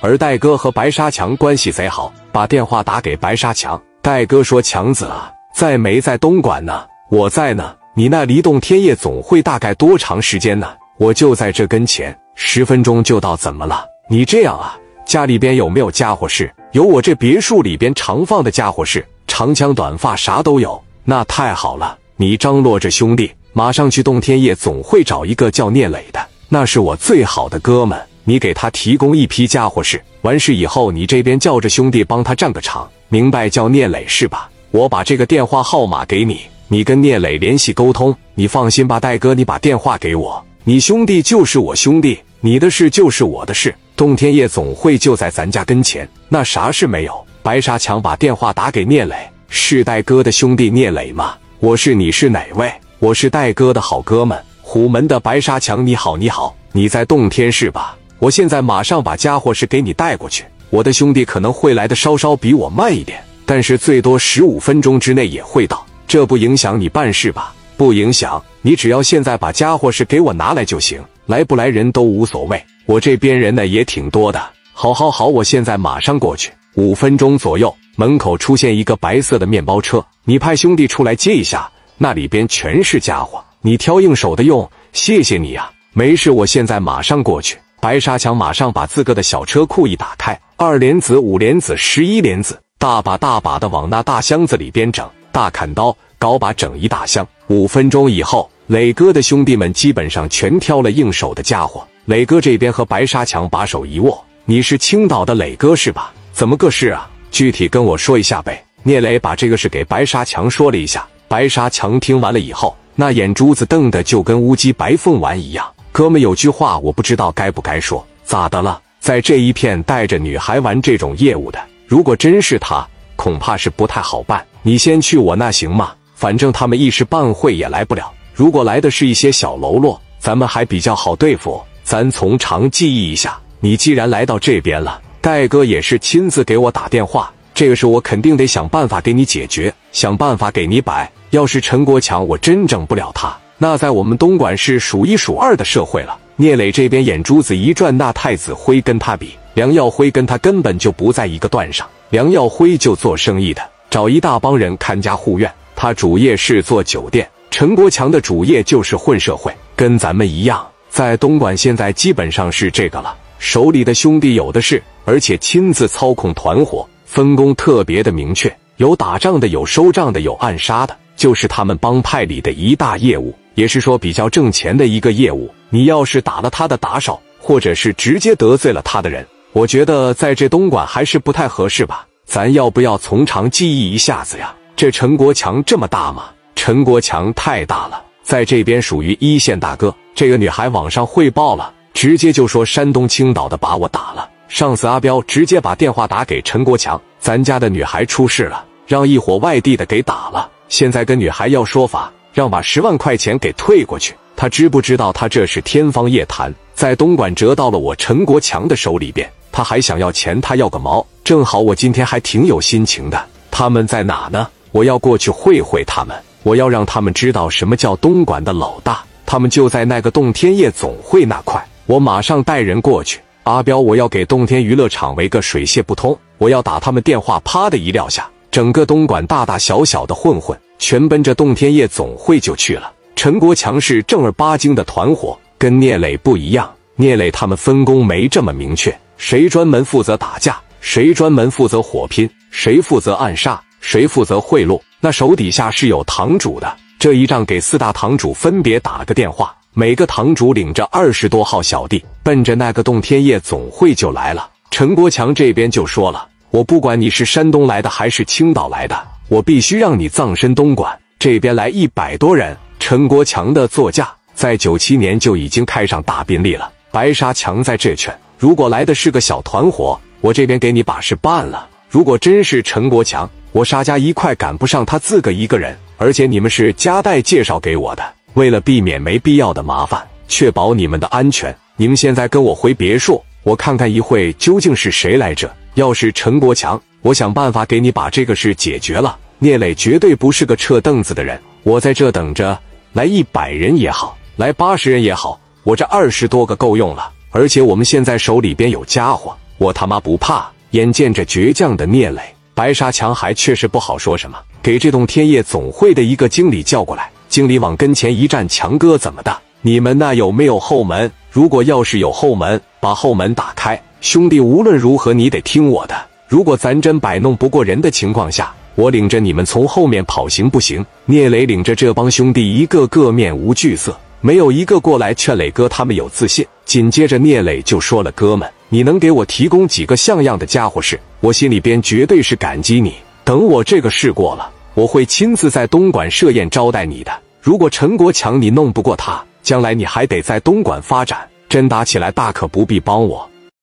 而戴哥和白沙强关系贼好，把电话打给白沙强。戴哥说：“强子啊，在没在东莞呢？我在呢。你那离洞天夜总会大概多长时间呢？我就在这跟前，十分钟就到。怎么了？你这样啊？家里边有没有家伙事？有，我这别墅里边常放的家伙事，长枪短发啥都有。那太好了，你张罗着兄弟，马上去洞天夜总会找一个叫聂磊的，那是我最好的哥们。”你给他提供一批家伙事，完事以后，你这边叫着兄弟帮他占个场，明白？叫聂磊是吧？我把这个电话号码给你，你跟聂磊联系沟通。你放心吧，戴哥，你把电话给我，你兄弟就是我兄弟，你的事就是我的事。洞天夜总会就在咱家跟前，那啥事没有？白沙强把电话打给聂磊，是戴哥的兄弟聂磊吗？我是，你是哪位？我是戴哥的好哥们，虎门的白沙强。你好，你好，你在洞天是吧？我现在马上把家伙事给你带过去。我的兄弟可能会来的稍稍比我慢一点，但是最多十五分钟之内也会到。这不影响你办事吧？不影响，你只要现在把家伙事给我拿来就行，来不来人都无所谓。我这边人呢也挺多的。好，好，好，我现在马上过去。五分钟左右，门口出现一个白色的面包车，你派兄弟出来接一下。那里边全是家伙，你挑应手的用。谢谢你呀，没事，我现在马上过去。白沙强马上把自个的小车库一打开，二莲子、五莲子、十一莲子，大把大把的往那大箱子里边整。大砍刀、搞把整一大箱。五分钟以后，磊哥的兄弟们基本上全挑了应手的家伙。磊哥这边和白沙强把手一握：“你是青岛的磊哥是吧？怎么个事啊？具体跟我说一下呗。”聂磊把这个事给白沙强说了一下。白沙强听完了以后，那眼珠子瞪得就跟乌鸡白凤丸一样。哥们，有句话我不知道该不该说，咋的了？在这一片带着女孩玩这种业务的，如果真是他，恐怕是不太好办。你先去我那行吗？反正他们一时半会也来不了。如果来的是一些小喽啰，咱们还比较好对付。咱从长计议一下。你既然来到这边了，戴哥也是亲自给我打电话，这个事我肯定得想办法给你解决，想办法给你摆。要是陈国强，我真整不了他。那在我们东莞是数一数二的社会了。聂磊这边眼珠子一转，那太子辉跟他比，梁耀辉跟他根本就不在一个段上。梁耀辉就做生意的，找一大帮人看家护院，他主业是做酒店。陈国强的主业就是混社会，跟咱们一样，在东莞现在基本上是这个了。手里的兄弟有的是，而且亲自操控团伙，分工特别的明确，有打仗的，有收账的，有暗杀的，就是他们帮派里的一大业务。也是说比较挣钱的一个业务。你要是打了他的打手，或者是直接得罪了他的人，我觉得在这东莞还是不太合适吧。咱要不要从长计议一下子呀？这陈国强这么大吗？陈国强太大了，在这边属于一线大哥。这个女孩网上汇报了，直接就说山东青岛的把我打了。上司阿彪直接把电话打给陈国强，咱家的女孩出事了，让一伙外地的给打了，现在跟女孩要说法。让把十万块钱给退过去，他知不知道他这是天方夜谭？在东莞折到了我陈国强的手里边，他还想要钱，他要个毛！正好我今天还挺有心情的，他们在哪呢？我要过去会会他们，我要让他们知道什么叫东莞的老大。他们就在那个洞天夜总会那块，我马上带人过去。阿彪，我要给洞天娱乐场围个水泄不通，我要打他们电话，啪的一撂下，整个东莞大大小小的混混。全奔着洞天夜总会就去了。陈国强是正儿八经的团伙，跟聂磊不一样。聂磊他们分工没这么明确，谁专门负责打架，谁专门负责火拼，谁负责暗杀，谁负责贿赂。那手底下是有堂主的。这一仗给四大堂主分别打了个电话，每个堂主领着二十多号小弟，奔着那个洞天夜总会就来了。陈国强这边就说了：“我不管你是山东来的还是青岛来的。”我必须让你葬身东莞这边来一百多人。陈国强的座驾在九七年就已经开上大宾利了。白沙强在这劝，如果来的是个小团伙，我这边给你把事办了；如果真是陈国强，我沙家一块赶不上他自个一个人。而且你们是家代介绍给我的，为了避免没必要的麻烦，确保你们的安全，你们现在跟我回别墅，我看看一会究竟是谁来着。要是陈国强。我想办法给你把这个事解决了。聂磊绝对不是个撤凳子的人，我在这等着，来一百人也好，来八十人也好，我这二十多个够用了。而且我们现在手里边有家伙，我他妈不怕！眼见着倔强的聂磊，白沙强还确实不好说什么，给这栋天业总会的一个经理叫过来。经理往跟前一站：“强哥，怎么的？你们那有没有后门？如果要是有后门，把后门打开。兄弟，无论如何你得听我的。如果咱真摆弄不过人的情况下，我领着你们从后面跑，行不行？”聂磊领着这帮兄弟，一个个面无惧色，没有一个过来劝磊哥他们有自信。紧接着，聂磊就说了：“哥们，你能给我提供几个像样的家伙事，我心里边绝对是感激你。等我这个事过了。”我会亲自在东莞设宴招待你的。如果陈国强你弄不过他，将来你还得在东莞发展。真打起来，大可不必帮我。